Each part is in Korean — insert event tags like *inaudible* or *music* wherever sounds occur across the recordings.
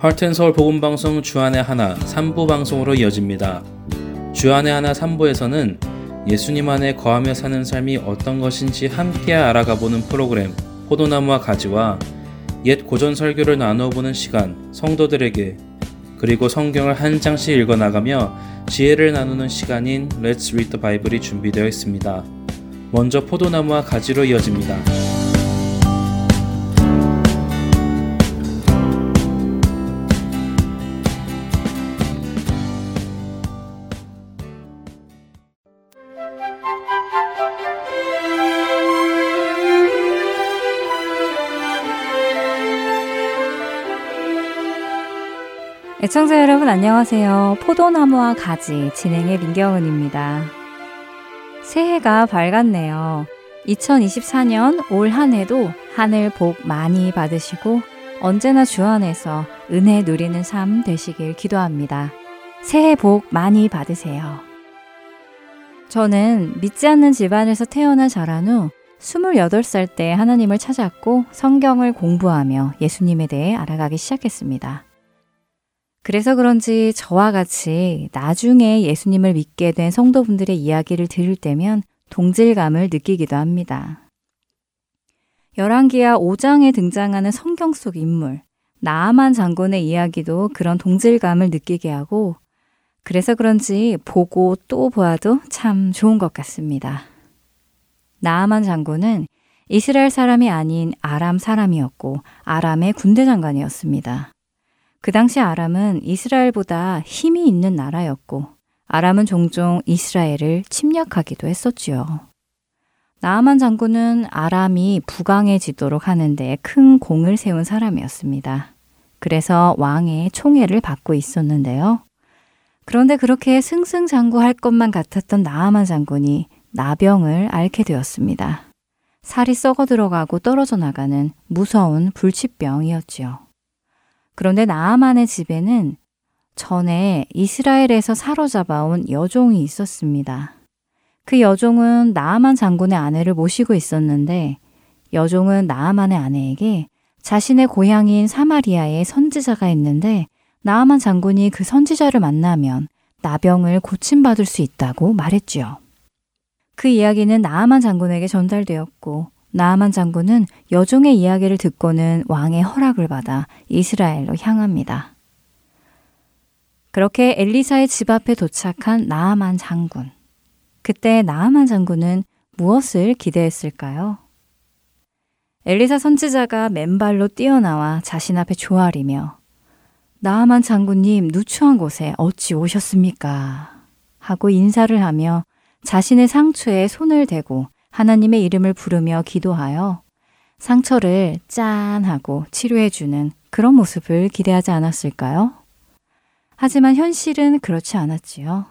할텐서울 복음방송 주안의 하나 3부 방송으로 이어집니다. 주안의 하나 3부에서는 예수님 안에 거하며 사는 삶이 어떤 것인지 함께 알아가보는 프로그램 포도나무와 가지와 옛 고전 설교를 나누어 보는 시간 성도들에게 그리고 성경을 한 장씩 읽어 나가며 지혜를 나누는 시간인 Let's Read the Bible이 준비되어 있습니다. 먼저 포도나무와 가지로 이어집니다. 애청자 여러분 안녕하세요. 포도나무와 가지 진행의 민경은입니다. 새해가 밝았네요. 2024년 올 한 해도 하늘 복 많이 받으시고 언제나 주 안에서 은혜 누리는 삶 되시길 기도합니다. 새해 복 많이 받으세요. 저는 믿지 않는 집안에서 태어나 자란 후 28살 때 하나님을 찾았고 성경을 공부하며 예수님에 대해 알아가기 시작했습니다. 그래서 그런지 저와 같이 나중에 예수님을 믿게 된 성도분들의 이야기를 들을 때면 동질감을 느끼기도 합니다. 열왕기야 5장에 등장하는 성경 속 인물 나아만 장군의 이야기도 그런 동질감을 느끼게 하고 그래서 그런지 보고 또 보아도 참 좋은 것 같습니다. 나아만 장군은 이스라엘 사람이 아닌 아람 사람이었고 아람의 군대 장관이었습니다. 그 당시 아람은 이스라엘보다 힘이 있는 나라였고 아람은 종종 이스라엘을 침략하기도 했었지요. 나아만 장군은 아람이 부강해지도록 하는데 큰 공을 세운 사람이었습니다. 그래서 왕의 총애를 받고 있었는데요. 그런데 그렇게 승승장구할 것만 같았던 나아만 장군이 나병을 앓게 되었습니다. 살이 썩어 들어가고 떨어져 나가는 무서운 불치병이었지요. 그런데 나아만의 집에는 전에 이스라엘에서 사로잡아온 여종이 있었습니다. 그 여종은 나아만 장군의 아내를 모시고 있었는데 여종은 나아만의 아내에게 자신의 고향인 사마리아에 선지자가 있는데 나아만 장군이 그 선지자를 만나면 나병을 고침받을 수 있다고 말했지요. 그 이야기는 나아만 장군에게 전달되었고 나아만 장군은 여종의 이야기를 듣고는 왕의 허락을 받아 이스라엘로 향합니다. 그렇게 엘리사의 집 앞에 도착한 나아만 장군. 그때 나아만 장군은 무엇을 기대했을까요? 엘리사 선지자가 맨발로 뛰어나와 자신 앞에 조아리며 나아만 장군님 누추한 곳에 어찌 오셨습니까? 하고 인사를 하며 자신의 상처에 손을 대고 하나님의 이름을 부르며 기도하여 상처를 짠 하고 치료해주는 그런 모습을 기대하지 않았을까요? 하지만 현실은 그렇지 않았지요.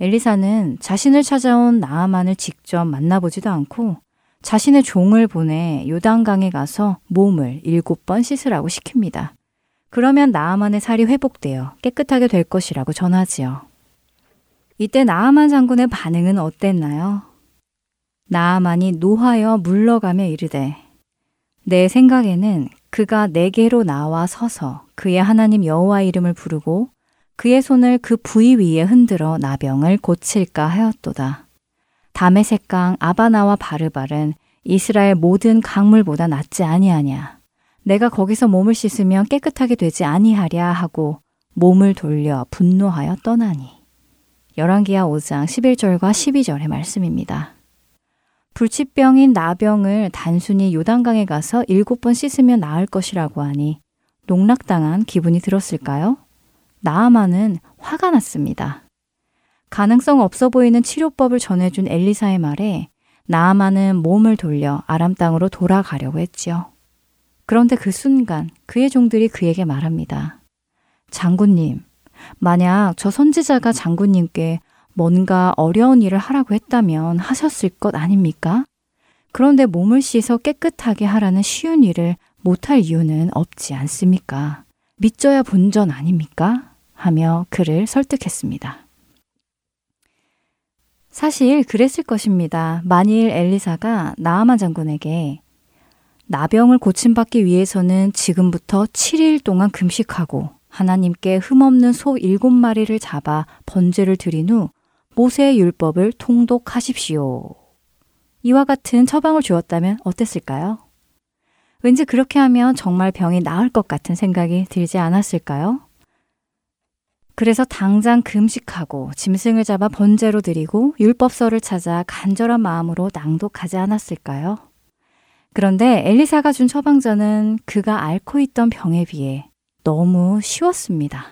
엘리사는 자신을 찾아온 나아만을 직접 만나보지도 않고 자신의 종을 보내 요단강에 가서 몸을 일곱 번 씻으라고 시킵니다. 그러면 나아만의 살이 회복되어 깨끗하게 될 것이라고 전하지요. 이때 나아만 장군의 반응은 어땠나요? 나아만이 노하여 물러가며 이르되 내 생각에는 그가 내게로 나와 서서 그의 하나님 여호와 이름을 부르고 그의 손을 그 부위 위에 흔들어 나병을 고칠까 하였도다. 다메색강 아바나와 바르발은 이스라엘 모든 강물보다 낫지 아니하냐. 내가 거기서 몸을 씻으면 깨끗하게 되지 아니하랴 하고 몸을 돌려 분노하여 떠나니. 열왕기하 5장 11절과 12절의 말씀입니다. 불치병인 나병을 단순히 요단강에 가서 일곱 번 씻으면 나을 것이라고 하니 농락당한 기분이 들었을까요? 나아만은 화가 났습니다. 가능성 없어 보이는 치료법을 전해준 엘리사의 말에 나아만은 몸을 돌려 아람 땅으로 돌아가려고 했지요. 그런데 그 순간 그의 종들이 그에게 말합니다. 장군님, 만약 저 선지자가 장군님께 뭔가 어려운 일을 하라고 했다면 하셨을 것 아닙니까? 그런데 몸을 씻어 깨끗하게 하라는 쉬운 일을 못할 이유는 없지 않습니까? 믿져야 본전 아닙니까? 하며 그를 설득했습니다. 사실 그랬을 것입니다. 만일 엘리사가 나아만 장군에게 나병을 고침받기 위해서는 지금부터 7일 동안 금식하고 하나님께 흠없는 소 7마리를 잡아 번제를 드린 후 모세의 율법을 통독하십시오. 이와 같은 처방을 주었다면 어땠을까요? 왠지 그렇게 하면 정말 병이 나을 것 같은 생각이 들지 않았을까요? 그래서 당장 금식하고 짐승을 잡아 번제로 드리고 율법서를 찾아 간절한 마음으로 낭독하지 않았을까요? 그런데 엘리사가 준 처방전은 그가 앓고 있던 병에 비해 너무 쉬웠습니다.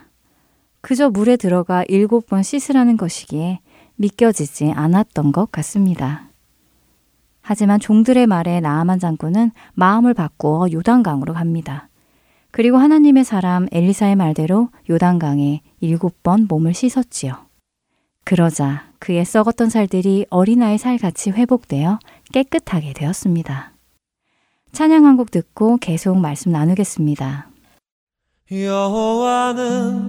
그저 물에 들어가 일곱 번 씻으라는 것이기에 믿겨지지 않았던 것 같습니다. 하지만 종들의 말에 나아만 장군은 마음을 바꾸어 요단강으로 갑니다. 그리고 하나님의 사람 엘리사의 말대로 요단강에 일곱 번 몸을 씻었지요. 그러자 그의 썩었던 살들이 어린아이 살같이 회복되어 깨끗하게 되었습니다. 찬양 한 곡 듣고 계속 말씀 나누겠습니다. 여호와는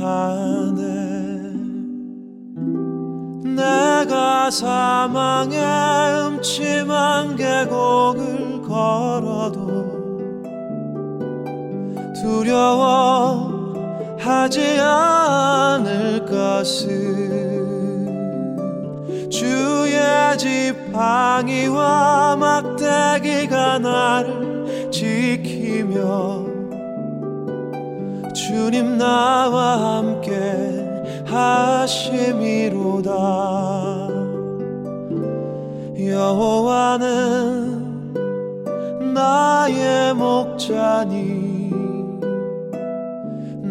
하네 내가 사망의 음침한 계곡을 걸어도 두려워하지 않을 것을 주의 지팡이와 막대기가 나를 지키며 주님 나와 함께 하심이로다. 여호와는 나의 목자니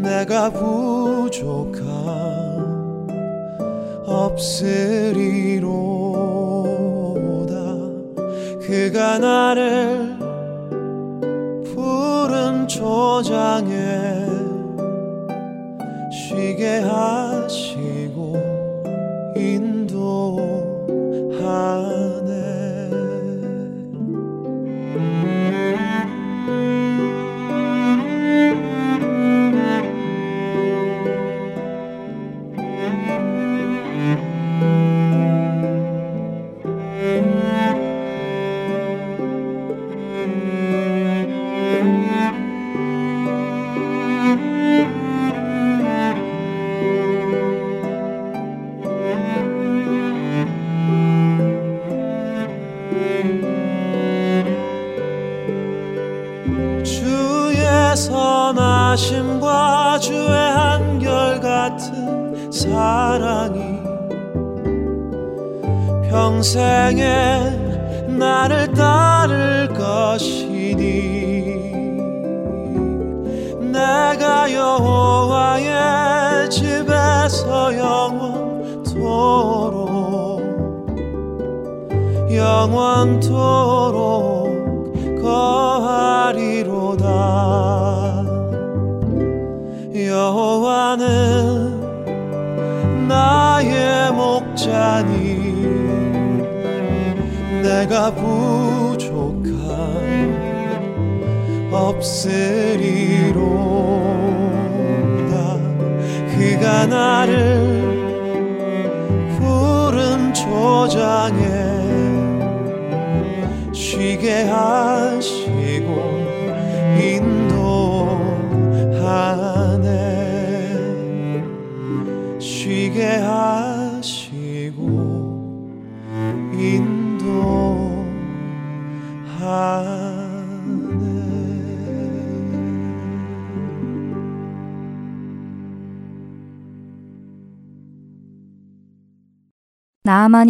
내가 부족함 없으리로다. 그가 나를 푸른 초장에 쉬게 하시고 인도하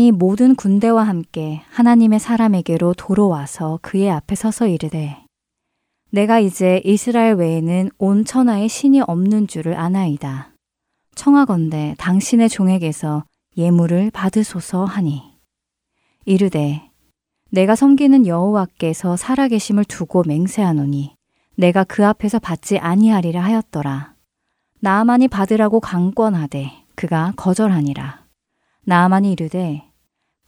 나아만이 모든 군대와 함께 하나님의 사람에게로 돌아와서 그의 앞에 서서 이르되 내가 이제 이스라엘 외에는 온 천하에 신이 없는 줄을 아나이다. 청하건대 당신의 종에게서 예물을 받으소서 하니 이르되 내가 섬기는 여호와께서 살아계심을 두고 맹세하노니 내가 그 앞에서 받지 아니하리라 하였더라. 나아만이 받으라고 강권하되 그가 거절하니라. 나아만이 이르되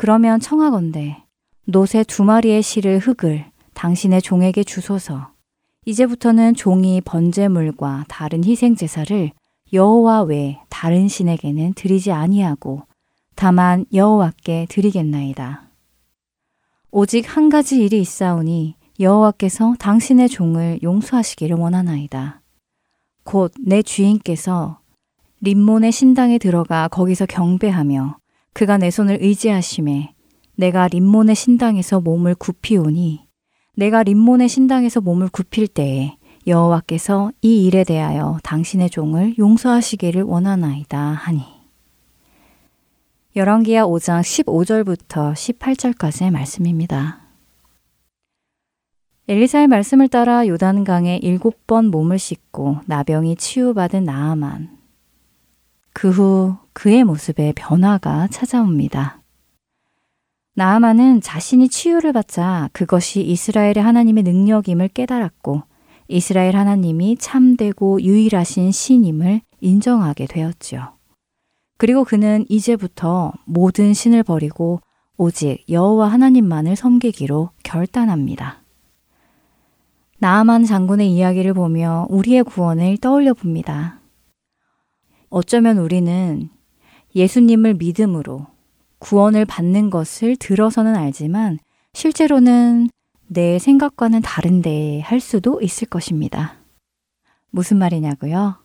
그러면 청하건대 노새 두 마리의 실을 흙을 당신의 종에게 주소서. 이제부터는 종이 번제물과 다른 희생 제사를 여호와 외 다른 신에게는 드리지 아니하고 다만 여호와께 드리겠나이다. 오직 한 가지 일이 있사오니 여호와께서 당신의 종을 용서하시기를 원하나이다. 곧 내 주인께서 림몬의 신당에 들어가 거기서 경배하며 그가 내 손을 의지하심에 내가 림몬의 신당에서 몸을 굽히오니 내가 림몬의 신당에서 몸을 굽힐 때에 여호와께서 이 일에 대하여 당신의 종을 용서하시기를 원하나이다 하니. 열왕기하 5장 15절부터 18절까지의 말씀입니다. 엘리사의 말씀을 따라 요단강에 일곱 번 몸을 씻고 나병이 치유받은 나아만. 그 후 그의 모습에 변화가 찾아옵니다. 나아만은 자신이 치유를 받자 그것이 이스라엘의 하나님의 능력임을 깨달았고 이스라엘 하나님이 참되고 유일하신 신임을 인정하게 되었지요. 그리고 그는 이제부터 모든 신을 버리고 오직 여호와 하나님만을 섬기기로 결단합니다. 나아만 장군의 이야기를 보며 우리의 구원을 떠올려 봅니다. 어쩌면 우리는 예수님을 믿음으로 구원을 받는 것을 들어서는 알지만 실제로는 내 생각과는 다른데 할 수도 있을 것입니다. 무슨 말이냐고요?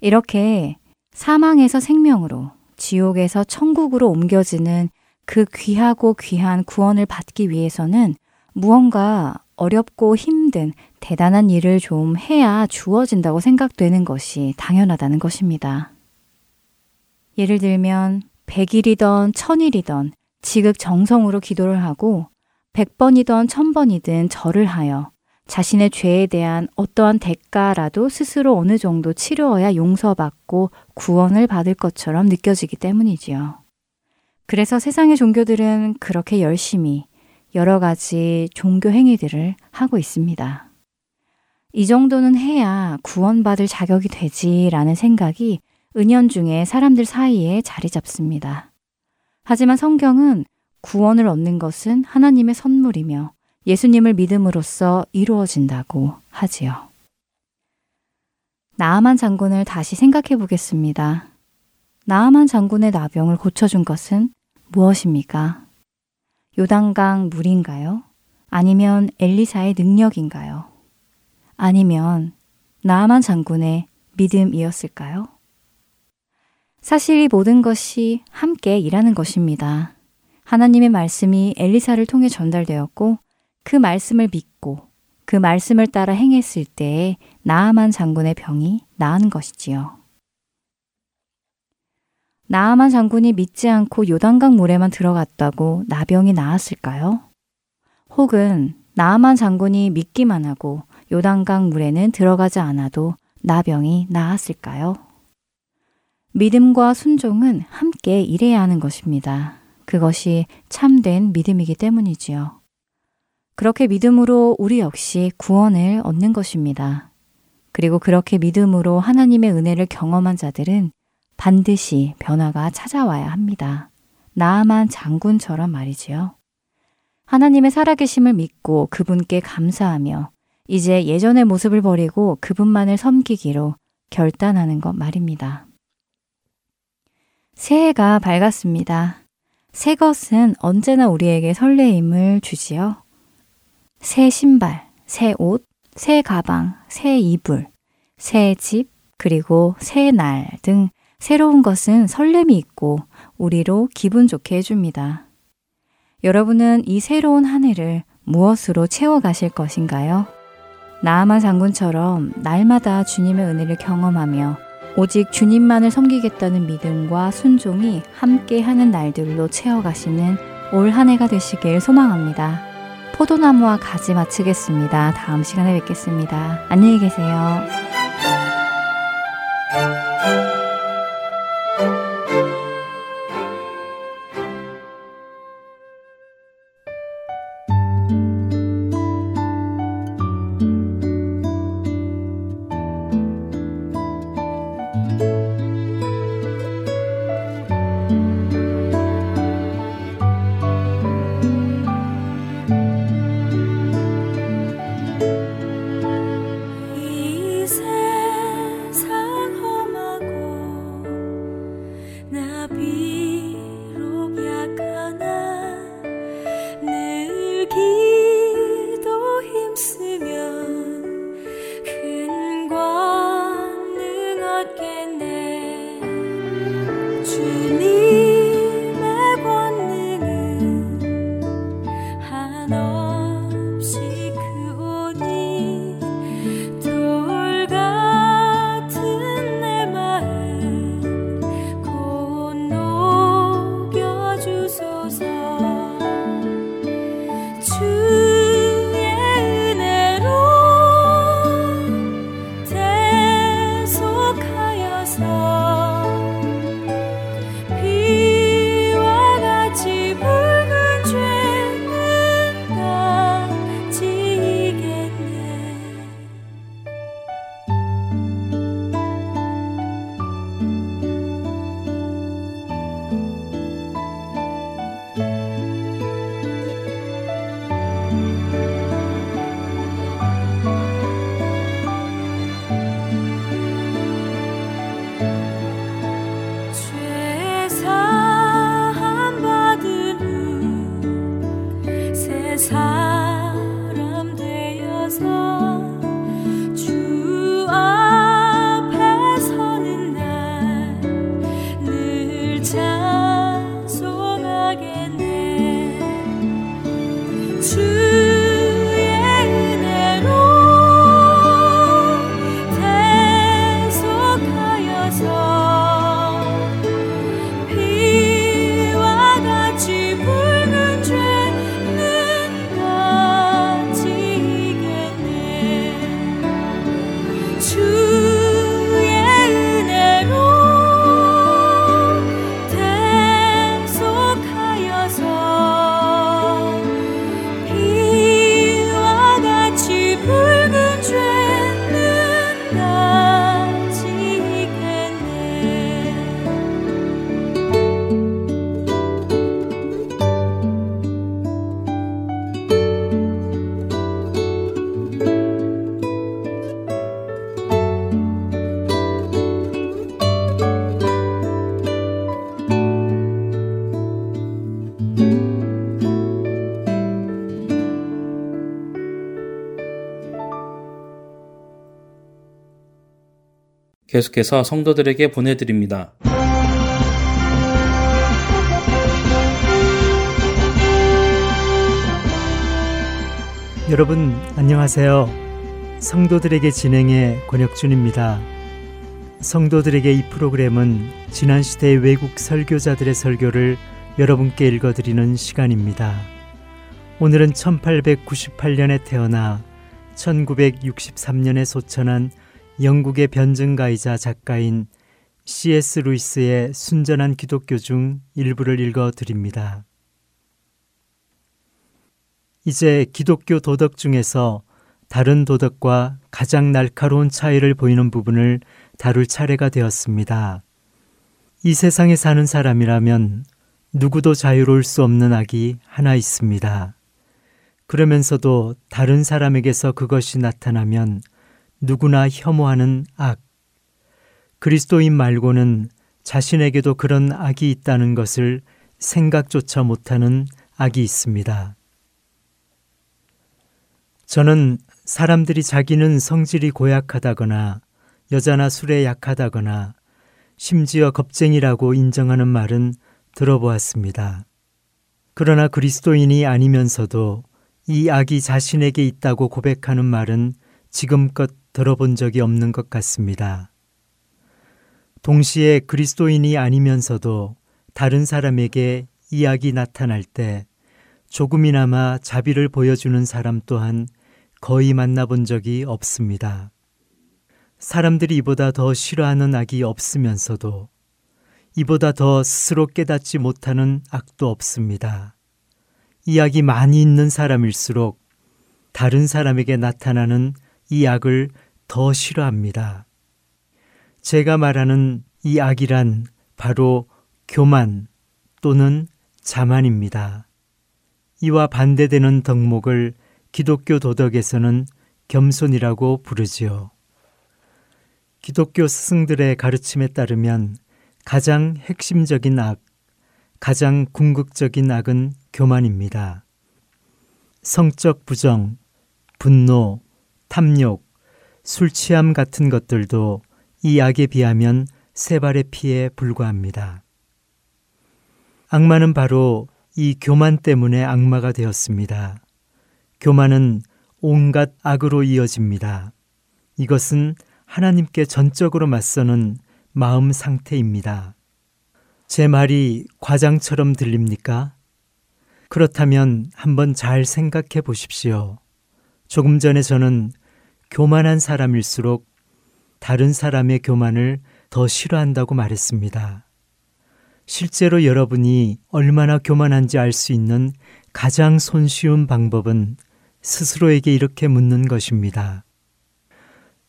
이렇게 사망에서 생명으로 지옥에서 천국으로 옮겨지는 그 귀하고 귀한 구원을 받기 위해서는 무언가 어렵고 힘든 대단한 일을 좀 해야 주어진다고 생각되는 것이 당연하다는 것입니다. 예를 들면 100일이던 1000일이던 지극 정성으로 기도를 하고 100번이던 1000번이든 절을 하여 자신의 죄에 대한 어떠한 대가라도 스스로 어느 정도 치루어야 용서받고 구원을 받을 것처럼 느껴지기 때문이지요. 그래서 세상의 종교들은 그렇게 열심히 여러 가지 종교 행위들을 하고 있습니다. 이 정도는 해야 구원받을 자격이 되지라는 생각이 은연중에 사람들 사이에 자리 잡습니다. 하지만 성경은 구원을 얻는 것은 하나님의 선물이며 예수님을 믿음으로써 이루어진다고 하지요. 나아만 장군을 다시 생각해 보겠습니다. 나아만 장군의 나병을 고쳐준 것은 무엇입니까? 요단강 물인가요? 아니면 엘리사의 능력인가요? 아니면 나아만 장군의 믿음이었을까요? 사실 이 모든 것이 함께 일하는 것입니다. 하나님의 말씀이 엘리사를 통해 전달되었고 그 말씀을 믿고 그 말씀을 따라 행했을 때에 나아만 장군의 병이 나은 것이지요. 나아만 장군이 믿지 않고 요단강 물에만 들어갔다고 나병이 나았을까요? 혹은 나아만 장군이 믿기만 하고 요단강 물에는 들어가지 않아도 나병이 나았을까요? 믿음과 순종은 함께 일해야 하는 것입니다. 그것이 참된 믿음이기 때문이지요. 그렇게 믿음으로 우리 역시 구원을 얻는 것입니다. 그리고 그렇게 믿음으로 하나님의 은혜를 경험한 자들은 반드시 변화가 찾아와야 합니다. 나아만 장군처럼 말이지요. 하나님의 살아계심을 믿고 그분께 감사하며 이제 예전의 모습을 버리고 그분만을 섬기기로 결단하는 것 말입니다. 새해가 밝았습니다. 새 것은 언제나 우리에게 설레임을 주지요. 새 신발, 새 옷, 새 가방, 새 이불, 새 집, 그리고 새 날 등 새로운 것은 설렘이 있고 우리로 기분 좋게 해줍니다. 여러분은 이 새로운 한 해를 무엇으로 채워가실 것인가요? 나아만 장군처럼 날마다 주님의 은혜를 경험하며 오직 주님만을 섬기겠다는 믿음과 순종이 함께 하는 날들로 채워가시는 올 한 해가 되시길 소망합니다. 포도나무와 가지 마치겠습니다. 다음 시간에 뵙겠습니다. 안녕히 계세요. 계속해서 성도들에게 보내드립니다. 여러분 안녕하세요. 성도들에게 진행의 권혁준입니다. 성도들에게 이 프로그램은 지난 시대의 외국 설교자들의 설교를 여러분께 읽어드리는 시간입니다. 오늘은 1898년에 태어나 1963년에 소천한 영국의 변증가이자 작가인 C.S. 루이스의 순전한 기독교 중 일부를 읽어 드립니다. 이제 기독교 도덕 중에서 다른 도덕과 가장 날카로운 차이를 보이는 부분을 다룰 차례가 되었습니다. 이 세상에 사는 사람이라면 누구도 자유로울 수 없는 악이 하나 있습니다. 그러면서도 다른 사람에게서 그것이 나타나면 누구나 혐오하는 악. 그리스도인 말고는 자신에게도 그런 악이 있다는 것을 생각조차 못하는 악이 있습니다. 저는 사람들이 자기는 성질이 고약하다거나 여자나 술에 약하다거나 심지어 겁쟁이라고 인정하는 말은 들어보았습니다. 그러나 그리스도인이 아니면서도 이 악이 자신에게 있다고 고백하는 말은 지금껏 들어본 적이 없는 것 같습니다. 동시에 그리스도인이 아니면서도 다른 사람에게 이야기 나타날 때 조금이나마 자비를 보여주는 사람 또한 거의 만나본 적이 없습니다. 사람들이 이보다 더 싫어하는 악이 없으면서도 이보다 더 스스로 깨닫지 못하는 악도 없습니다. 이 악이 많이 있는 사람일수록 다른 사람에게 나타나는 이 악을 더 싫어합니다. 제가 말하는 이 악이란 바로 교만 또는 자만입니다. 이와 반대되는 덕목을 기독교 도덕에서는 겸손이라고 부르지요. 기독교 스승들의 가르침에 따르면 가장 핵심적인 악, 가장 궁극적인 악은 교만입니다. 성적 부정, 분노, 탐욕, 술 취함 같은 것들도 이 악에 비하면 세 발의 피에 불과합니다. 악마는 바로 이 교만 때문에 악마가 되었습니다. 교만은 온갖 악으로 이어집니다. 이것은 하나님께 전적으로 맞서는 마음 상태입니다. 제 말이 과장처럼 들립니까? 그렇다면 한번 잘 생각해 보십시오. 조금 전에 저는 교만한 사람일수록 다른 사람의 교만을 더 싫어한다고 말했습니다. 실제로 여러분이 얼마나 교만한지 알 수 있는 가장 손쉬운 방법은 스스로에게 이렇게 묻는 것입니다.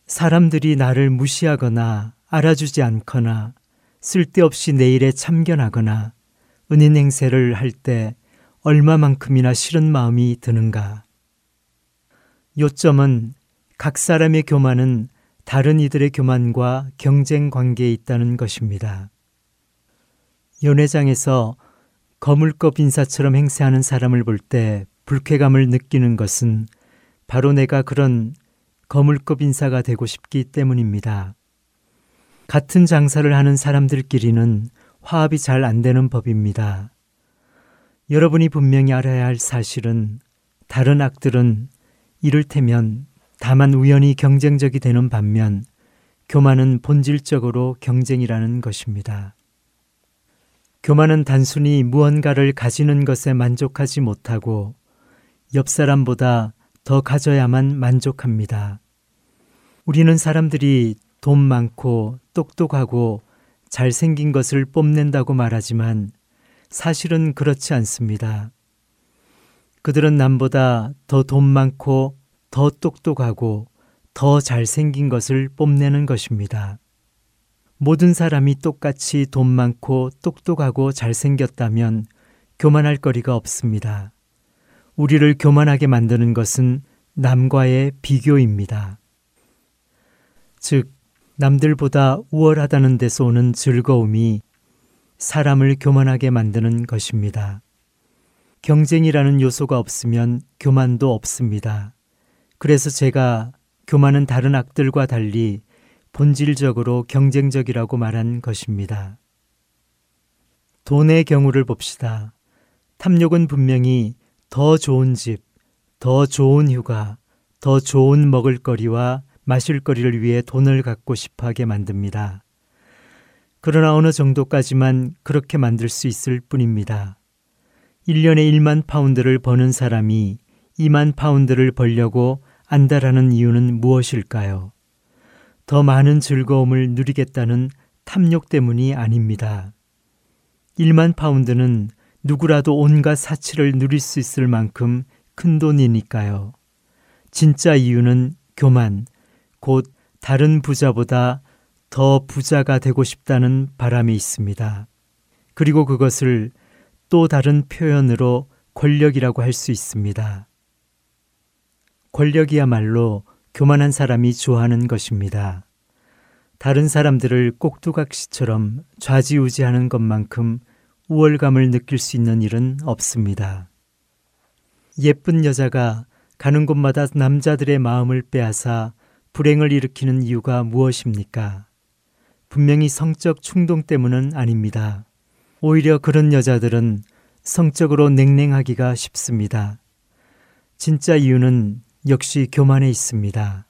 사람들이 나를 무시하거나 알아주지 않거나 쓸데없이 내 일에 참견하거나 은인 행세를 할 때 얼마만큼이나 싫은 마음이 드는가. 요점은 각 사람의 교만은 다른 이들의 교만과 경쟁 관계에 있다는 것입니다. 연회장에서 거물급 인사처럼 행세하는 사람을 볼 때 불쾌감을 느끼는 것은 바로 내가 그런 거물급 인사가 되고 싶기 때문입니다. 같은 장사를 하는 사람들끼리는 화합이 잘 안 되는 법입니다. 여러분이 분명히 알아야 할 사실은 다른 악들은 이를테면 다만 우연히 경쟁적이 되는 반면 교만은 본질적으로 경쟁이라는 것입니다. 교만은 단순히 무언가를 가지는 것에 만족하지 못하고 옆 사람보다 더 가져야만 만족합니다. 우리는 사람들이 돈 많고 똑똑하고 잘생긴 것을 뽐낸다고 말하지만 사실은 그렇지 않습니다. 그들은 남보다 더 돈 많고 더 똑똑하고 더 잘생긴 것을 뽐내는 것입니다. 모든 사람이 똑같이 돈 많고 똑똑하고 잘생겼다면 교만할 거리가 없습니다. 우리를 교만하게 만드는 것은 남과의 비교입니다. 즉, 남들보다 우월하다는 데서 오는 즐거움이 사람을 교만하게 만드는 것입니다. 경쟁이라는 요소가 없으면 교만도 없습니다. 그래서 제가 교만은 다른 악들과 달리 본질적으로 경쟁적이라고 말한 것입니다. 돈의 경우를 봅시다. 탐욕은 분명히 더 좋은 집, 더 좋은 휴가, 더 좋은 먹을거리와 마실거리를 위해 돈을 갖고 싶어 하게 만듭니다. 그러나 어느 정도까지만 그렇게 만들 수 있을 뿐입니다. 1년에 1만 파운드를 버는 사람이 2만 파운드를 벌려고 안다라는 이유는 무엇일까요? 더 많은 즐거움을 누리겠다는 탐욕 때문이 아닙니다. 1만 파운드는 누구라도 온갖 사치를 누릴 수 있을 만큼 큰 돈이니까요. 진짜 이유는 교만, 곧 다른 부자보다 더 부자가 되고 싶다는 바람이 있습니다. 그리고 그것을 또 다른 표현으로 권력이라고 할 수 있습니다. 권력이야말로 교만한 사람이 좋아하는 것입니다. 다른 사람들을 꼭두각시처럼 좌지우지하는 것만큼 우월감을 느낄 수 있는 일은 없습니다. 예쁜 여자가 가는 곳마다 남자들의 마음을 빼앗아 불행을 일으키는 이유가 무엇입니까? 분명히 성적 충동 때문은 아닙니다. 오히려 그런 여자들은 성적으로 냉랭하기가 쉽습니다. 진짜 이유는 역시 교만에 있습니다.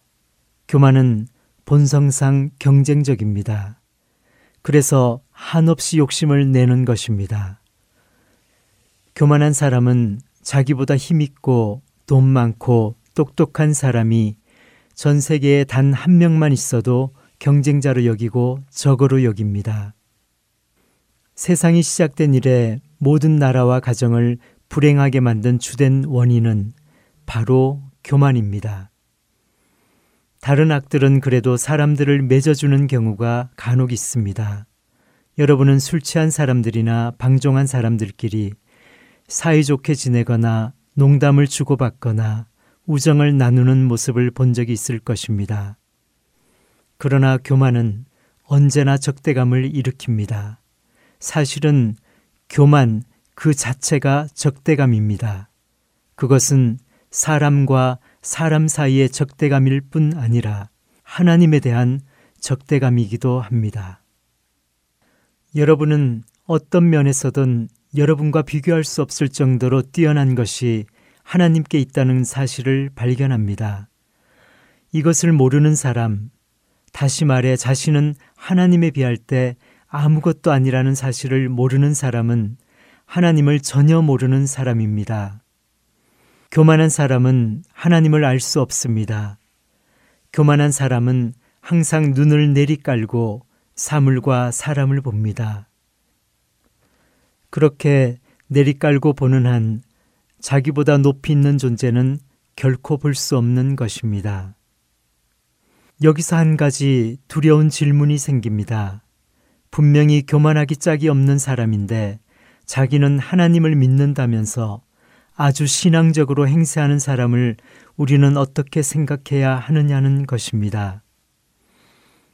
교만은 본성상 경쟁적입니다. 그래서 한없이 욕심을 내는 것입니다. 교만한 사람은 자기보다 힘있고 돈 많고 똑똑한 사람이 전 세계에 단 한 명만 있어도 경쟁자로 여기고 적으로 여깁니다. 세상이 시작된 이래 모든 나라와 가정을 불행하게 만든 주된 원인은 바로 교만입니다. 다른 악들은 그래도 사람들을 맺어주는 경우가 간혹 있습니다. 여러분은 술 취한 사람들이나 방종한 사람들끼리 사이좋게 지내거나 농담을 주고받거나 우정을 나누는 모습을 본 적이 있을 것입니다. 그러나 교만은 언제나 적대감을 일으킵니다. 사실은 교만 그 자체가 적대감입니다. 그것은 사람과 사람 사이의 적대감일 뿐 아니라 하나님에 대한 적대감이기도 합니다. 여러분은 어떤 면에서든 여러분과 비교할 수 없을 정도로 뛰어난 것이 하나님께 있다는 사실을 발견합니다. 이것을 모르는 사람, 다시 말해 자신은 하나님에 비할 때 아무것도 아니라는 사실을 모르는 사람은 하나님을 전혀 모르는 사람입니다. 교만한 사람은 하나님을 알 수 없습니다. 교만한 사람은 항상 눈을 내리깔고 사물과 사람을 봅니다. 그렇게 내리깔고 보는 한 자기보다 높이 있는 존재는 결코 볼 수 없는 것입니다. 여기서 한 가지 두려운 질문이 생깁니다. 분명히 교만하기 짝이 없는 사람인데 자기는 하나님을 믿는다면서 아주 신앙적으로 행세하는 사람을 우리는 어떻게 생각해야 하느냐는 것입니다.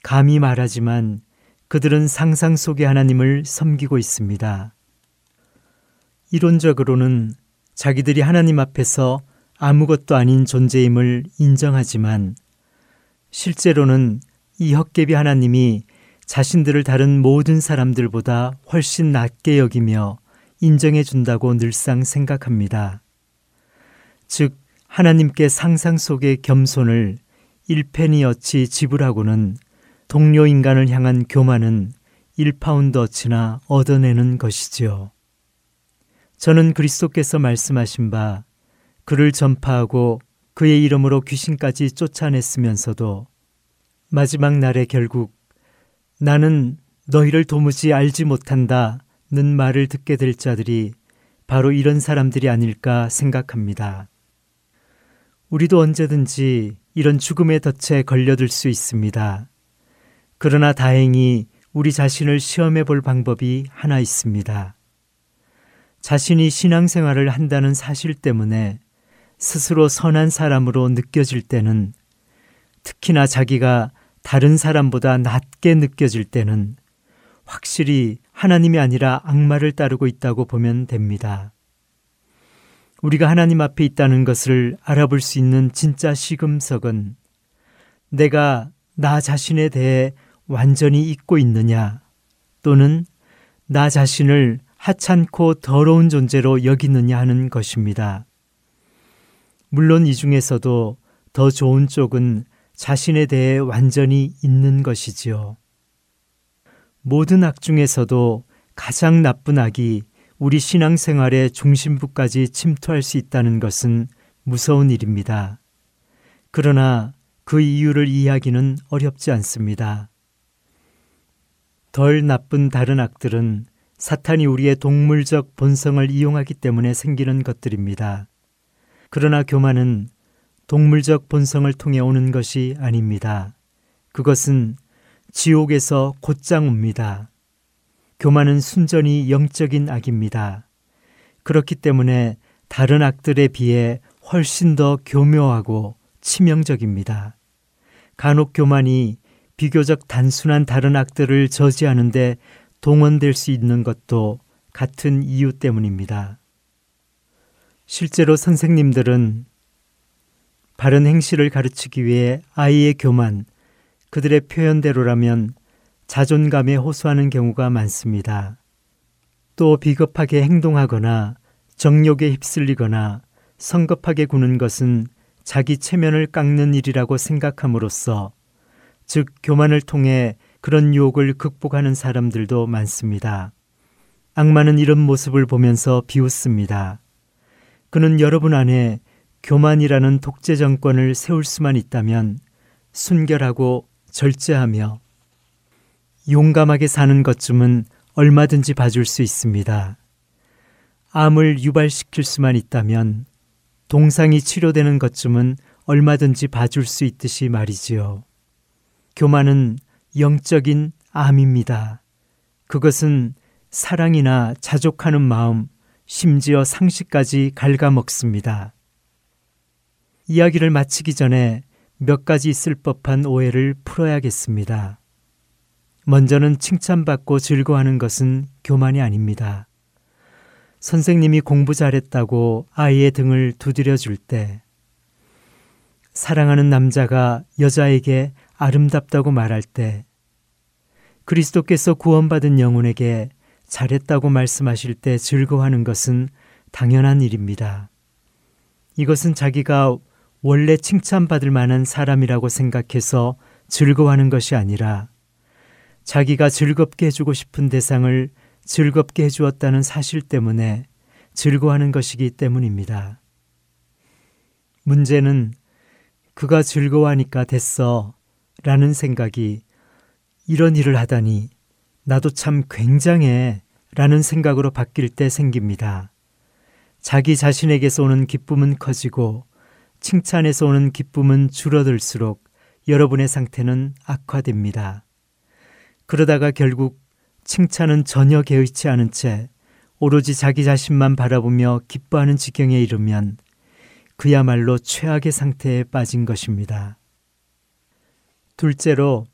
감히 말하지만 그들은 상상 속의 하나님을 섬기고 있습니다. 이론적으로는 자기들이 하나님 앞에서 아무것도 아닌 존재임을 인정하지만 실제로는 이 헛개비 하나님이 자신들을 다른 모든 사람들보다 훨씬 낮게 여기며 인정해 준다고 늘상 생각합니다. 즉, 하나님께 상상 속의 겸손을 일페니어치 지불하고는 동료 인간을 향한 교만은 1파운드어치나 얻어내는 것이지요. 저는 그리스도께서 말씀하신 바 그를 전파하고 그의 이름으로 귀신까지 쫓아냈으면서도 마지막 날에 결국 나는 너희를 도무지 알지 못한다 는 말을 듣게 될 자들이 바로 이런 사람들이 아닐까 생각합니다. 우리도 언제든지 이런 죽음의 덫에 걸려들 수 있습니다. 그러나 다행히 우리 자신을 시험해 볼 방법이 하나 있습니다. 자신이 신앙생활을 한다는 사실 때문에 스스로 선한 사람으로 느껴질 때는 특히나 자기가 다른 사람보다 낮게 느껴질 때는 확실히 하나님이 아니라 악마를 따르고 있다고 보면 됩니다. 우리가 하나님 앞에 있다는 것을 알아볼 수 있는 진짜 시금석은 내가 나 자신에 대해 완전히 잊고 있느냐 또는 나 자신을 하찮고 더러운 존재로 여기느냐 하는 것입니다. 물론 이 중에서도 더 좋은 쪽은 자신에 대해 완전히 있는 것이지요. 모든 악 중에서도 가장 나쁜 악이 우리 신앙생활의 중심부까지 침투할 수 있다는 것은 무서운 일입니다. 그러나 그 이유를 이해하기는 어렵지 않습니다. 덜 나쁜 다른 악들은 사탄이 우리의 동물적 본성을 이용하기 때문에 생기는 것들입니다. 그러나 교만은 동물적 본성을 통해 오는 것이 아닙니다. 그것은 지옥에서 곧장 옵니다. 교만은 순전히 영적인 악입니다. 그렇기 때문에 다른 악들에 비해 훨씬 더 교묘하고 치명적입니다. 간혹 교만이 비교적 단순한 다른 악들을 저지하는데 동원될 수 있는 것도 같은 이유 때문입니다. 실제로 선생님들은 바른 행실을 가르치기 위해 아이의 교만, 그들의 표현대로라면 자존감에 호소하는 경우가 많습니다. 또 비겁하게 행동하거나 정욕에 휩쓸리거나 성급하게 구는 것은 자기 체면을 깎는 일이라고 생각함으로써 즉 교만을 통해 그런 유혹을 극복하는 사람들도 많습니다. 악마는 이런 모습을 보면서 비웃습니다. 그는 여러분 안에 교만이라는 독재 정권을 세울 수만 있다면 순결하고 절제하며 용감하게 사는 것쯤은 얼마든지 봐줄 수 있습니다. 암을 유발시킬 수만 있다면 동상이 치료되는 것쯤은 얼마든지 봐줄 수 있듯이 말이지요. 교만은 영적인 암입니다. 그것은 사랑이나 자족하는 마음, 심지어 상식까지 갉아먹습니다. 이야기를 마치기 전에 몇 가지 있을 법한 오해를 풀어야겠습니다. 먼저는 칭찬받고 즐거워하는 것은 교만이 아닙니다. 선생님이 공부 잘했다고 아이의 등을 두드려 줄 때, 사랑하는 남자가 여자에게 아름답다고 말할 때, 그리스도께서 구원받은 영혼에게 잘했다고 말씀하실 때 즐거워하는 것은 당연한 일입니다. 이것은 자기가 원래 칭찬받을 만한 사람이라고 생각해서 즐거워하는 것이 아니라 자기가 즐겁게 해주고 싶은 대상을 즐겁게 해주었다는 사실 때문에 즐거워하는 것이기 때문입니다. 문제는 그가 즐거워하니까 됐어 라는 생각이 이런 일을 하다니 나도 참 굉장해 라는 생각으로 바뀔 때 생깁니다. 자기 자신에게서 오는 기쁨은 커지고 칭찬에서 오는 기쁨은 줄어들수록 여러분의 상태는 악화됩니다. 그러다가 결국 칭찬은 전혀 개의치 않은 채 오로지 자기 자신만 바라보며 기뻐하는 지경에 이르면 그야말로 최악의 상태에 빠진 것입니다. 둘째로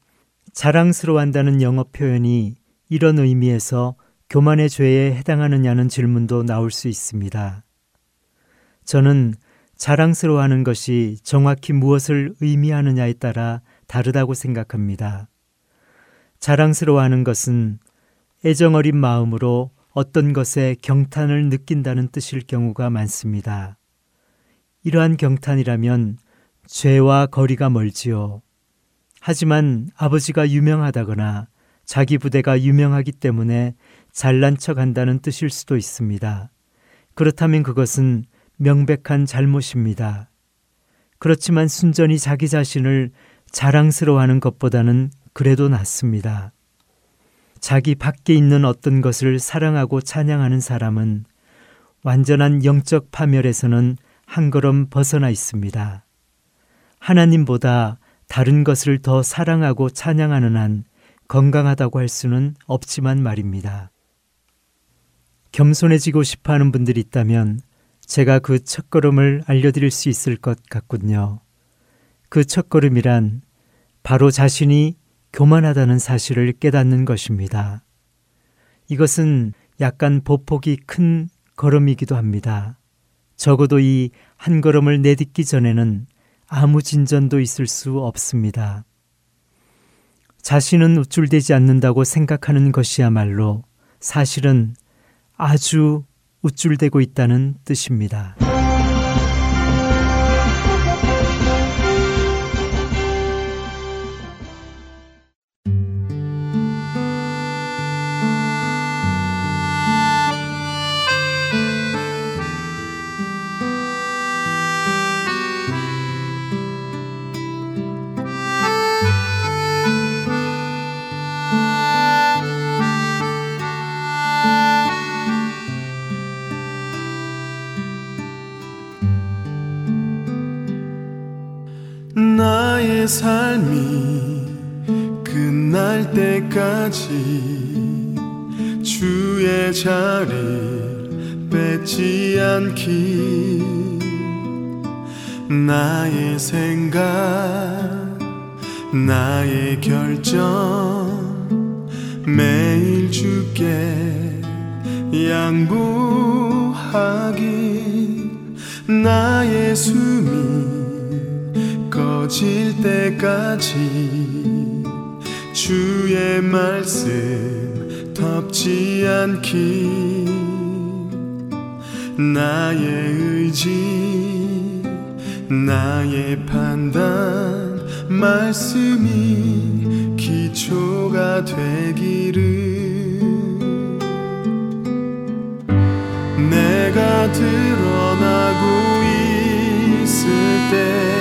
자랑스러워한다는 영어 표현이 이런 의미에서 교만의 죄에 해당하느냐는 질문도 나올 수 있습니다. 저는 자랑스러워하는 것이 정확히 무엇을 의미하느냐에 따라 다르다고 생각합니다. 자랑스러워하는 것은 애정 어린 마음으로 어떤 것에 경탄을 느낀다는 뜻일 경우가 많습니다. 이러한 경탄이라면 죄와 거리가 멀지요. 하지만 아버지가 유명하다거나 자기 부대가 유명하기 때문에 잘난 척 한다는 뜻일 수도 있습니다. 그렇다면 그것은 명백한 잘못입니다. 그렇지만 순전히 자기 자신을 자랑스러워하는 것보다는 그래도 낫습니다. 자기 밖에 있는 어떤 것을 사랑하고 찬양하는 사람은 완전한 영적 파멸에서는 한 걸음 벗어나 있습니다. 하나님보다 다른 것을 더 사랑하고 찬양하는 한 건강하다고 할 수는 없지만 말입니다. 겸손해지고 싶어 하는 분들이 있다면 제가 그 첫걸음을 알려드릴 수 있을 것 같군요. 그 첫걸음이란 바로 자신이 교만하다는 사실을 깨닫는 것입니다. 이것은 약간 보폭이 큰 걸음이기도 합니다. 적어도 이 한 걸음을 내딛기 전에는 아무 진전도 있을 수 없습니다. 자신은 우쭐대지 않는다고 생각하는 것이야말로 사실은 아주 우쭐대고 있다는 뜻입니다. 삶이 끝날 때까지 주의 자리를 뺏지 않기. 나의 생각 나의 결정 매일 주께 양보하기. 나의 숨이 꺼질 때까지 주의 말씀 덮지 않기. 나의 의지 나의 판단 말씀이 기초가 되기를. 내가 드러나고 있을 때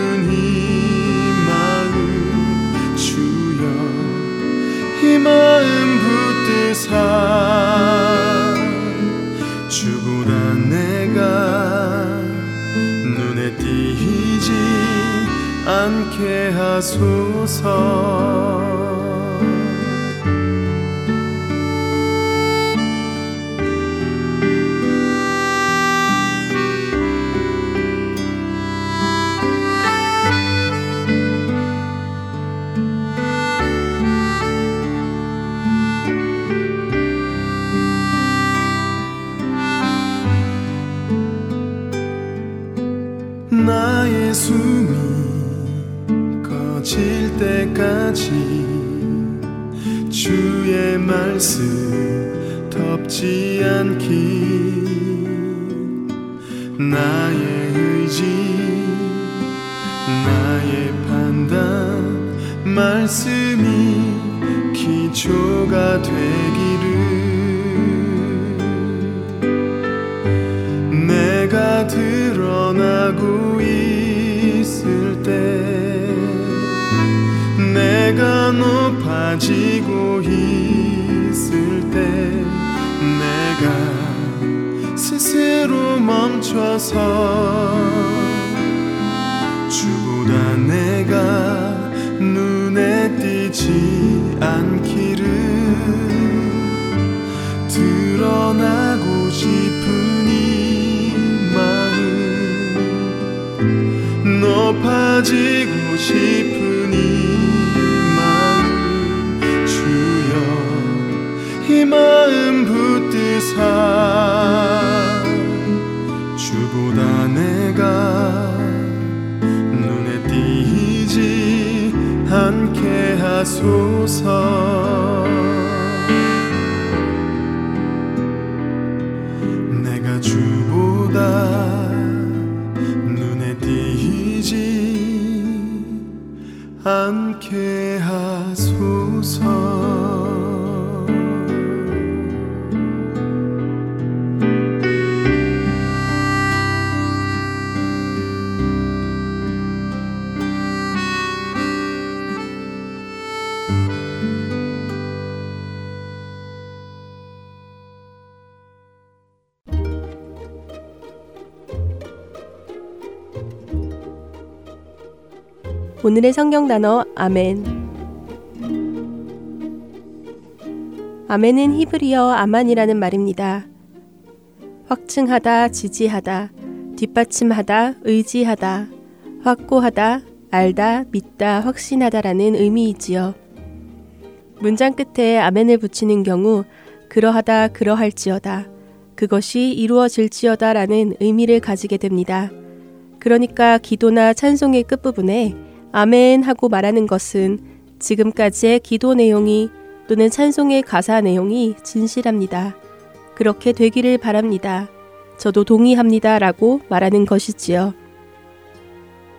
않게 하소서 덮지 않기 나의 의지 나의 판단 말씀이 기초가 되기를 내가 드러나고 있을 때 내가 높 멈춰서. 주보다 내가 눈에 띄지 않기를 드러나고 싶은 이 마음 높아지고 싶 하소서 오늘의 성경 단어 아멘. 아멘은 히브리어 아만이라는 말입니다. 확증하다, 지지하다, 뒷받침하다, 의지하다, 확고하다, 알다, 믿다, 확신하다라는 의미이지요. 문장 끝에 아멘을 붙이는 경우 그러하다, 그러할지어다, 그것이 이루어질지어다라는 의미를 가지게 됩니다. 그러니까 기도나 찬송의 끝부분에 아멘 하고 말하는 것은 지금까지의 기도 내용이 또는 찬송의 가사 내용이 진실합니다. 그렇게 되기를 바랍니다. 저도 동의합니다. 라고 말하는 것이지요.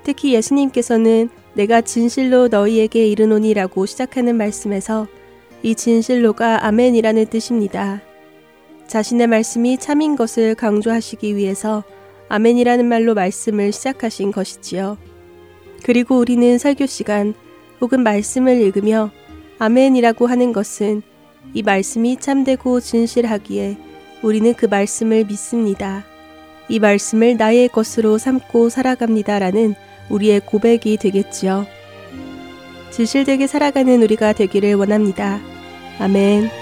특히 예수님께서는 내가 진실로 너희에게 이르노니 라고 시작하는 말씀에서 이 진실로가 아멘이라는 뜻입니다. 자신의 말씀이 참인 것을 강조하시기 위해서 아멘이라는 말로 말씀을 시작하신 것이지요. 그리고 우리는 설교 시간 혹은 말씀을 읽으며 아멘이라고 하는 것은 이 말씀이 참되고 진실하기에 우리는 그 말씀을 믿습니다. 이 말씀을 나의 것으로 삼고 살아갑니다라는 우리의 고백이 되겠지요. 진실되게 살아가는 우리가 되기를 원합니다. 아멘.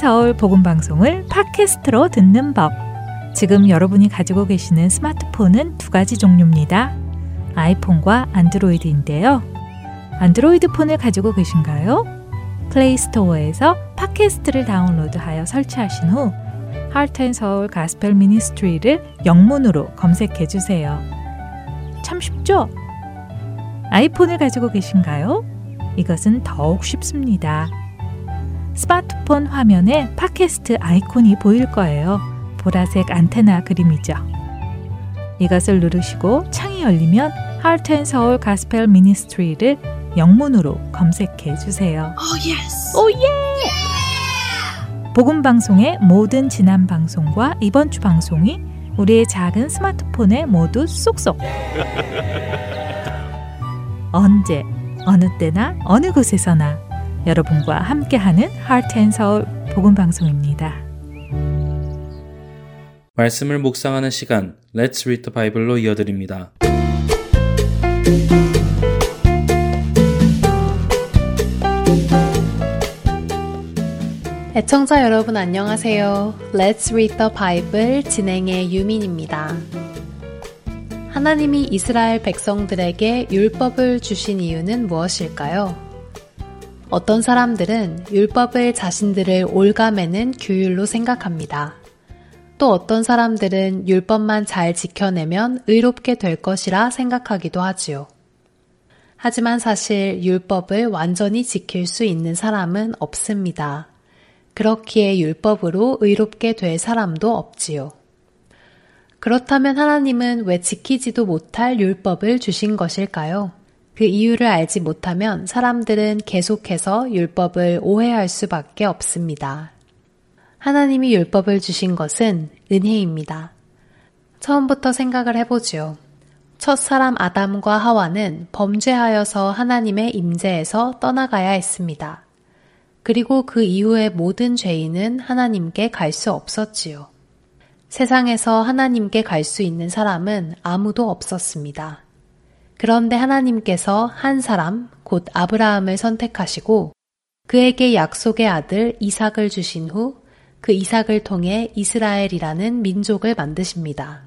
서울 복음 방송을 팟캐스트로 듣는 법. 지금 여러분이 가지고 계시는 스마트폰은 두 가지 종류입니다. 아이폰과 안드로이드인데요. 안드로이드 폰을 가지고 계신가요? 플레이스토어에서 팟캐스트를 다운로드하여 설치하신 후 Heart and Seoul Gospel Ministry를 영문으로 검색해 주세요. 참 쉽죠? 아이폰을 가지고 계신가요? 이것은 더욱 쉽습니다. 스마트폰 화면에 팟캐스트 아이콘이 보일 거예요. 보라색 안테나 그림이죠. 이것을 누르시고 창이 열리면 Heart and Soul Gospel Ministry를 영문으로 검색해 주세요. 오 예! 복음 방송의 모든 지난 방송과 이번 주 방송이 우리의 작은 스마트폰에 모두 쏙쏙. *laughs* 언제 어느 때나 어느 곳에서나 여러분과 함께하는 Heart and Soul 복음 방송입니다. 말씀을 묵상하는 시간 Let's Read the Bible로 이어드립니다. 애청자 여러분 안녕하세요. Let's Read the Bible 진행의 유민입니다. 하나님이 이스라엘 백성들에게 율법을 주신 이유는 무엇일까요? 어떤 사람들은 율법을 자신들을 올가매는 규율로 생각합니다. 또 어떤 사람들은 율법만 잘 지켜내면 의롭게 될 것이라 생각하기도 하지요. 하지만 사실 율법을 완전히 지킬 수 있는 사람은 없습니다. 그렇기에 율법으로 의롭게 될 사람도 없지요. 그렇다면 하나님은 왜 지키지도 못할 율법을 주신 것일까요? 그 이유를 알지 못하면 사람들은 계속해서 율법을 오해할 수밖에 없습니다. 하나님이 율법을 주신 것은 은혜입니다. 처음부터 생각을 해보지요. 첫 사람 아담과 하와는 범죄하여서 하나님의 임재에서 떠나가야 했습니다. 그리고 그 이후의 모든 죄인은 하나님께 갈 수 없었지요. 세상에서 하나님께 갈 수 있는 사람은 아무도 없었습니다. 그런데 하나님께서 한 사람, 곧 아브라함을 선택하시고 그에게 약속의 아들 이삭을 주신 후 그 이삭을 통해 이스라엘이라는 민족을 만드십니다.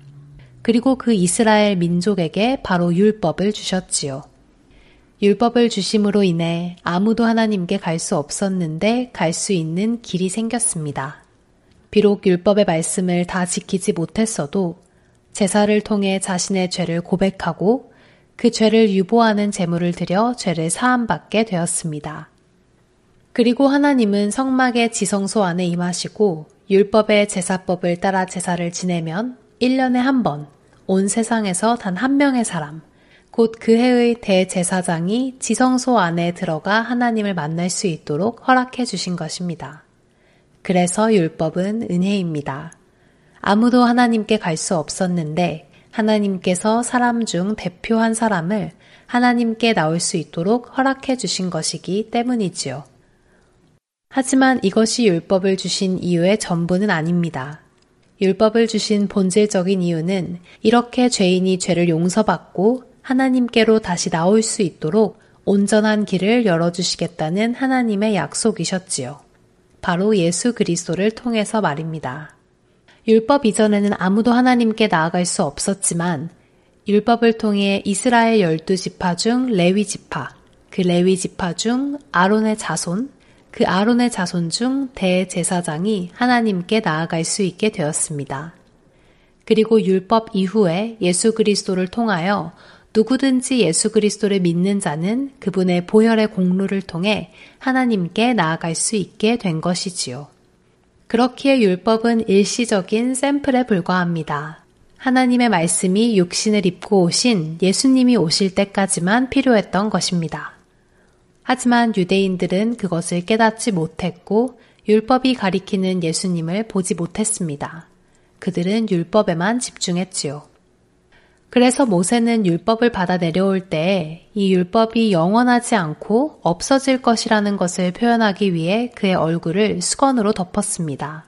그리고 그 이스라엘 민족에게 바로 율법을 주셨지요. 율법을 주심으로 인해 아무도 하나님께 갈 수 없었는데 갈 수 있는 길이 생겼습니다. 비록 율법의 말씀을 다 지키지 못했어도 제사를 통해 자신의 죄를 고백하고 그 죄를 유보하는 제물을 드려 죄를 사함받게 되었습니다. 그리고 하나님은 성막의 지성소 안에 임하시고 율법의 제사법을 따라 제사를 지내면 1년에 한 번 온 세상에서 단 한 명의 사람, 곧 그 해의 대제사장이 지성소 안에 들어가 하나님을 만날 수 있도록 허락해 주신 것입니다. 그래서 율법은 은혜입니다. 아무도 하나님께 갈 수 없었는데 하나님께서 사람 중 대표 한 사람을 하나님께 나올 수 있도록 허락해 주신 것이기 때문이지요. 하지만 이것이 율법을 주신 이유의 전부는 아닙니다. 율법을 주신 본질적인 이유는 이렇게 죄인이 죄를 용서받고 하나님께로 다시 나올 수 있도록 온전한 길을 열어주시겠다는 하나님의 약속이셨지요. 바로 예수 그리스도를 통해서 말입니다. 율법 이전에는 아무도 하나님께 나아갈 수 없었지만 율법을 통해 이스라엘 열두 지파 중 레위 지파, 그 레위 지파 중 아론의 자손, 그 아론의 자손 중 대제사장이 하나님께 나아갈 수 있게 되었습니다. 그리고 율법 이후에 예수 그리스도를 통하여 누구든지 예수 그리스도를 믿는 자는 그분의 보혈의 공로를 통해 하나님께 나아갈 수 있게 된 것이지요. 그렇기에 율법은 일시적인 샘플에 불과합니다. 하나님의 말씀이 육신을 입고 오신 예수님이 오실 때까지만 필요했던 것입니다. 하지만 유대인들은 그것을 깨닫지 못했고 율법이 가리키는 예수님을 보지 못했습니다. 그들은 율법에만 집중했지요. 그래서 모세는 율법을 받아 내려올 때 이 율법이 영원하지 않고 없어질 것이라는 것을 표현하기 위해 그의 얼굴을 수건으로 덮었습니다.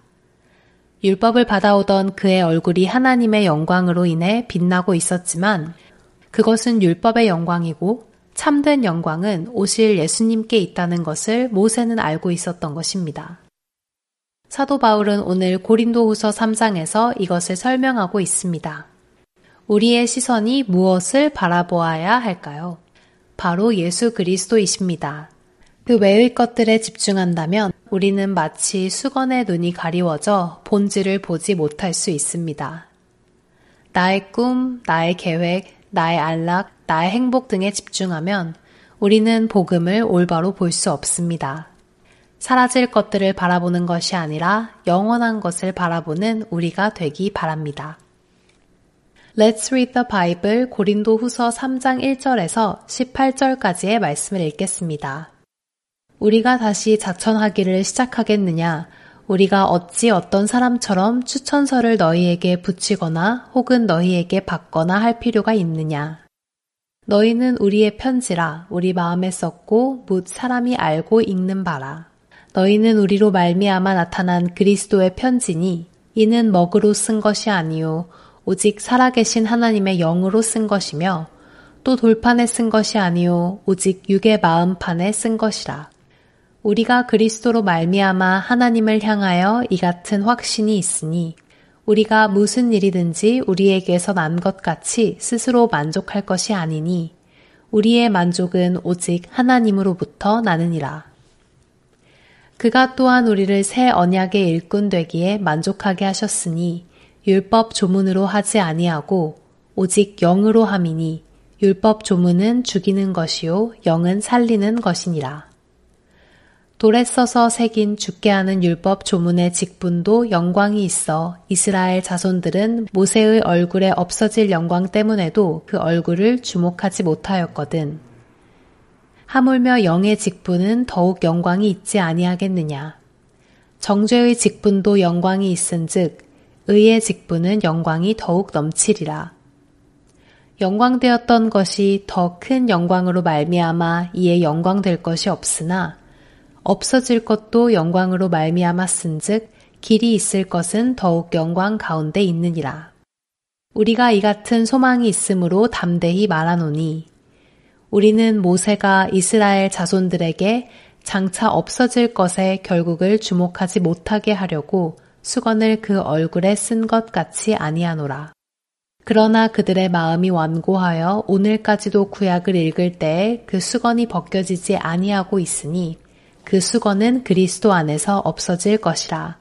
율법을 받아오던 그의 얼굴이 하나님의 영광으로 인해 빛나고 있었지만 그것은 율법의 영광이고 참된 영광은 오실 예수님께 있다는 것을 모세는 알고 있었던 것입니다. 사도 바울은 오늘 고린도후서 3장에서 이것을 설명하고 있습니다. 우리의 시선이 무엇을 바라보아야 할까요? 바로 예수 그리스도이십니다. 그 외의 것들에 집중한다면 우리는 마치 수건의 눈이 가리워져 본질을 보지 못할 수 있습니다. 나의 꿈, 나의 계획, 나의 안락, 나의 행복 등에 집중하면 우리는 복음을 올바로 볼 수 없습니다. 사라질 것들을 바라보는 것이 아니라 영원한 것을 바라보는 우리가 되기 바랍니다. Let's read the Bible 고린도 후서 3장 1절에서 18절까지의 말씀을 읽겠습니다. 우리가 다시 자천하기를 시작하겠느냐? 우리가 어찌 어떤 사람처럼 추천서를 너희에게 붙이거나 혹은 너희에게 받거나 할 필요가 있느냐? 너희는 우리의 편지라 우리 마음에 썼고 묻 사람이 알고 읽는 바라. 너희는 우리로 말미암아 나타난 그리스도의 편지니 이는 먹으로 쓴 것이 아니요 오직 살아계신 하나님의 영으로 쓴 것이며 또 돌판에 쓴 것이 아니요 오직 육의 마음판에 쓴 것이라. 우리가 그리스도로 말미암아 하나님을 향하여 이 같은 확신이 있으니 우리가 무슨 일이든지 우리에게서 난 것 같이 스스로 만족할 것이 아니니 우리의 만족은 오직 하나님으로부터 나느니라. 그가 또한 우리를 새 언약의 일꾼 되기에 만족하게 하셨으니 율법 조문으로 하지 아니하고 오직 영으로 함이니 율법 조문은 죽이는 것이요 영은 살리는 것이니라. 돌에 써서 새긴 죽게 하는 율법 조문의 직분도 영광이 있어 이스라엘 자손들은 모세의 얼굴에 없어질 영광 때문에도 그 얼굴을 주목하지 못하였거든. 하물며 영의 직분은 더욱 영광이 있지 아니하겠느냐. 정죄의 직분도 영광이 있은즉 의의 직분은 영광이 더욱 넘치리라. 영광되었던 것이 더 큰 영광으로 말미암아 이에 영광될 것이 없으나 없어질 것도 영광으로 말미암았은즉 길이 있을 것은 더욱 영광 가운데 있느니라. 우리가 이 같은 소망이 있으므로 담대히 말하노니 우리는 모세가 이스라엘 자손들에게 장차 없어질 것에 결국을 주목하지 못하게 하려고 수건을 그 얼굴에 쓴 것 같이 아니하노라. 그러나 그들의 마음이 완고하여 오늘까지도 구약을 읽을 때에 그 수건이 벗겨지지 아니하고 있으니 그 수건은 그리스도 안에서 없어질 것이라.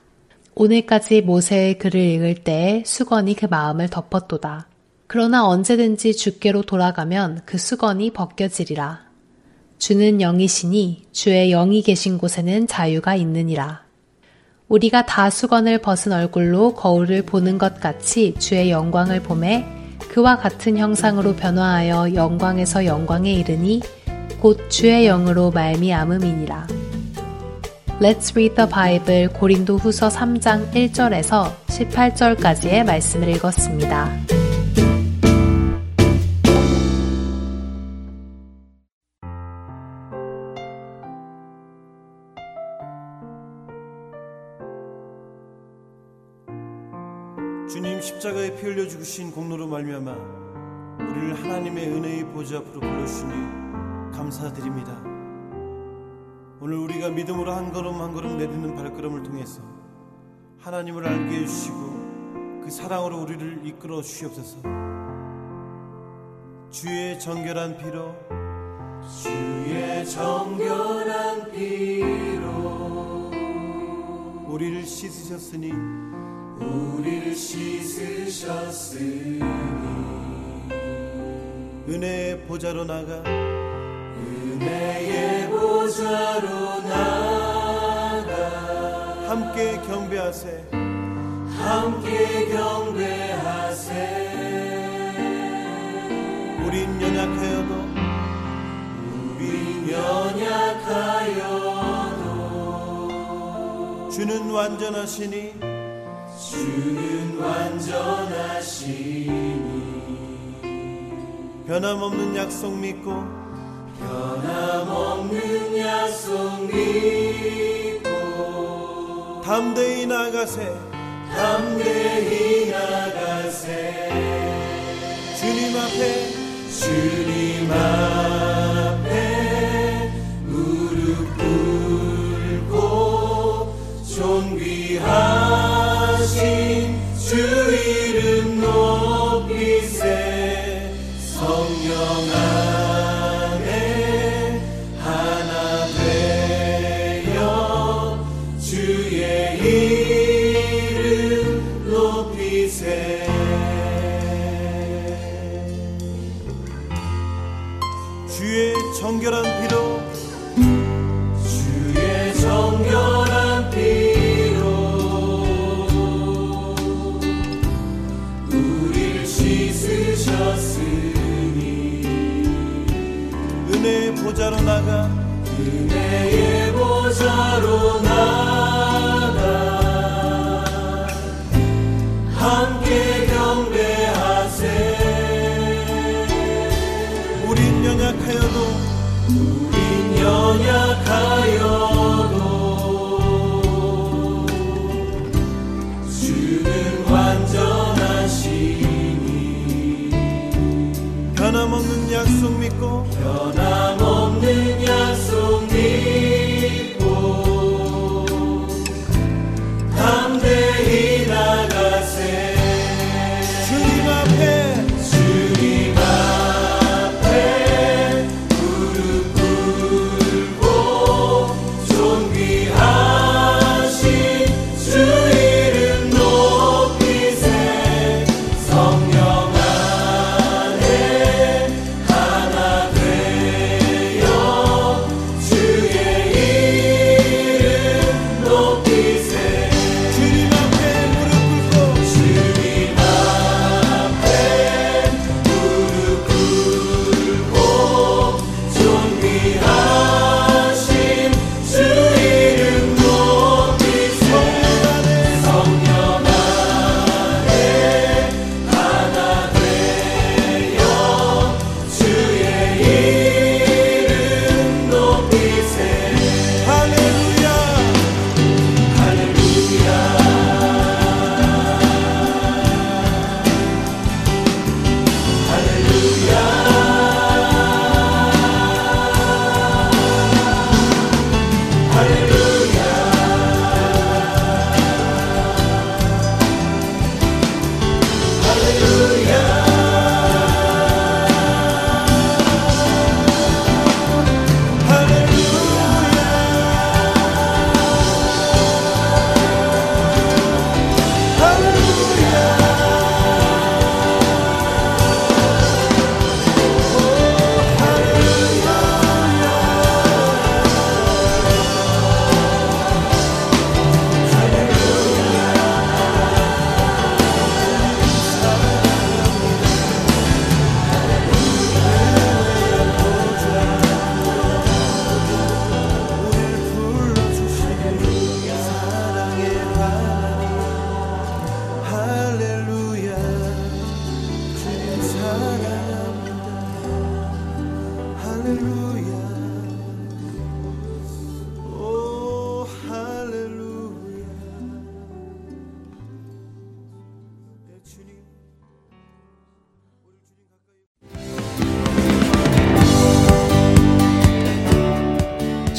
오늘까지 모세의 글을 읽을 때에 수건이 그 마음을 덮었도다. 그러나 언제든지 주께로 돌아가면 그 수건이 벗겨지리라. 주는 영이시니 주의 영이 계신 곳에는 자유가 있느니라. 우리가 다 수건을 벗은 얼굴로 거울을 보는 것 같이 주의 영광을 보매 그와 같은 형상으로 변화하여 영광에서 영광에 이르니 곧 주의 영으로 말미암음이니라. Let's read the Bible 고린도 후서 3장 1절에서 18절까지의 말씀을 읽었습니다. 흘려 죽으신 공로로 말미암아 우리를 하나님의 은혜의 보좌 앞으로 불러주시니 감사드립니다. 오늘 우리가 믿음으로 한 걸음 한 걸음 내딛는 발걸음을 통해서 하나님을 알게 해주시고 그 사랑으로 우리를 이끌어 주시옵소서. 주의 정결한 피로 주의 정결한 피로 우리를 씻으셨으니 우리를 씻으셨으니. 은혜의 보좌로 나가. 은혜의 보좌로 나가. 함께 경배하세. 함께 경배하세. 우린 연약하여도. 우린 연약하여도. 주는 완전하시니 주는 완전하시니. 변함없는 약속 믿고 변함없는 약속 믿고 담대히 나가세. 담대히 나가세. 주님 앞에 주님 앞에 무릎 꿇고 존귀 주 이름 높이세 성령아. 은혜의 보좌로 나가. 은혜의 보좌로 나가. 함께 경배하세. 우린 연약하여도 우린 연약하여도 주는 완전하시니. 변함없는 약속 믿고